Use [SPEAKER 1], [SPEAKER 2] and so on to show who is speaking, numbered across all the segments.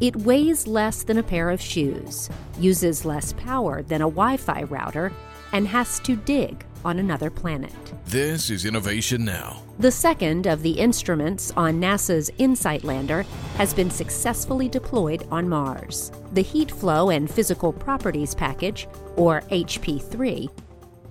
[SPEAKER 1] It weighs less than a pair of shoes, uses less power than a Wi Fi router, and has to dig on another planet.
[SPEAKER 2] This is Innovation Now.
[SPEAKER 1] The second of the instruments on NASA's InSight lander has been successfully deployed on Mars. The Heat Flow and Physical Properties Package, or HP3,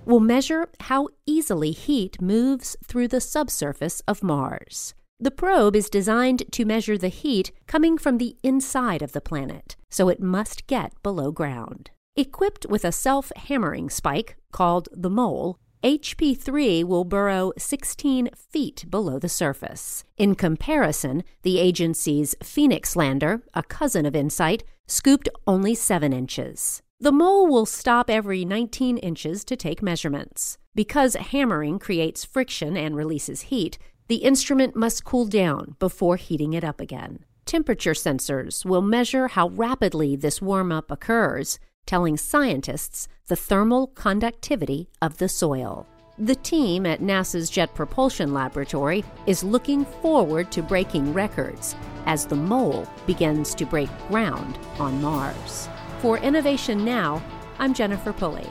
[SPEAKER 1] will measure how easily heat moves through the subsurface of Mars. The probe is designed to measure the heat coming from the inside of the planet, so it must get below ground. Equipped with a self hammering spike called the mole, HP 3 will burrow 16 feet below the surface. In comparison, the agency's Phoenix lander, a cousin of InSight, scooped only 7 inches. The mole will stop every 19 inches to take measurements. Because hammering creates friction and releases heat, the instrument must cool down before heating it up again. Temperature sensors will measure how rapidly this warm up occurs, telling scientists the thermal conductivity of the soil. The team at NASA's Jet Propulsion Laboratory is looking forward to breaking records as the mole begins to break ground on Mars. For Innovation Now, I'm Jennifer Pulley.